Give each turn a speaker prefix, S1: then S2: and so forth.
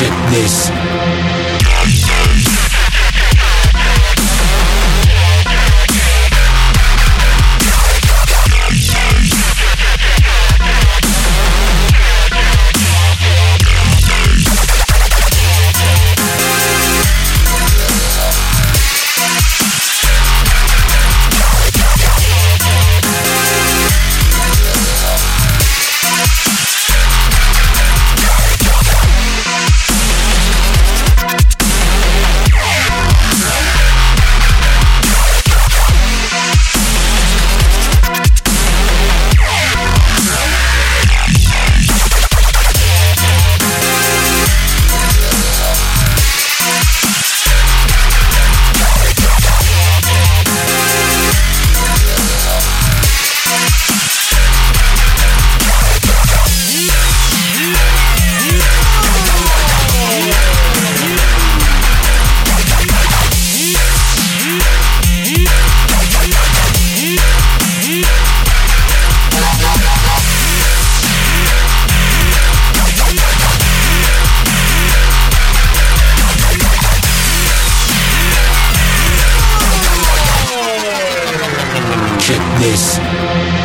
S1: wickedness. Check this.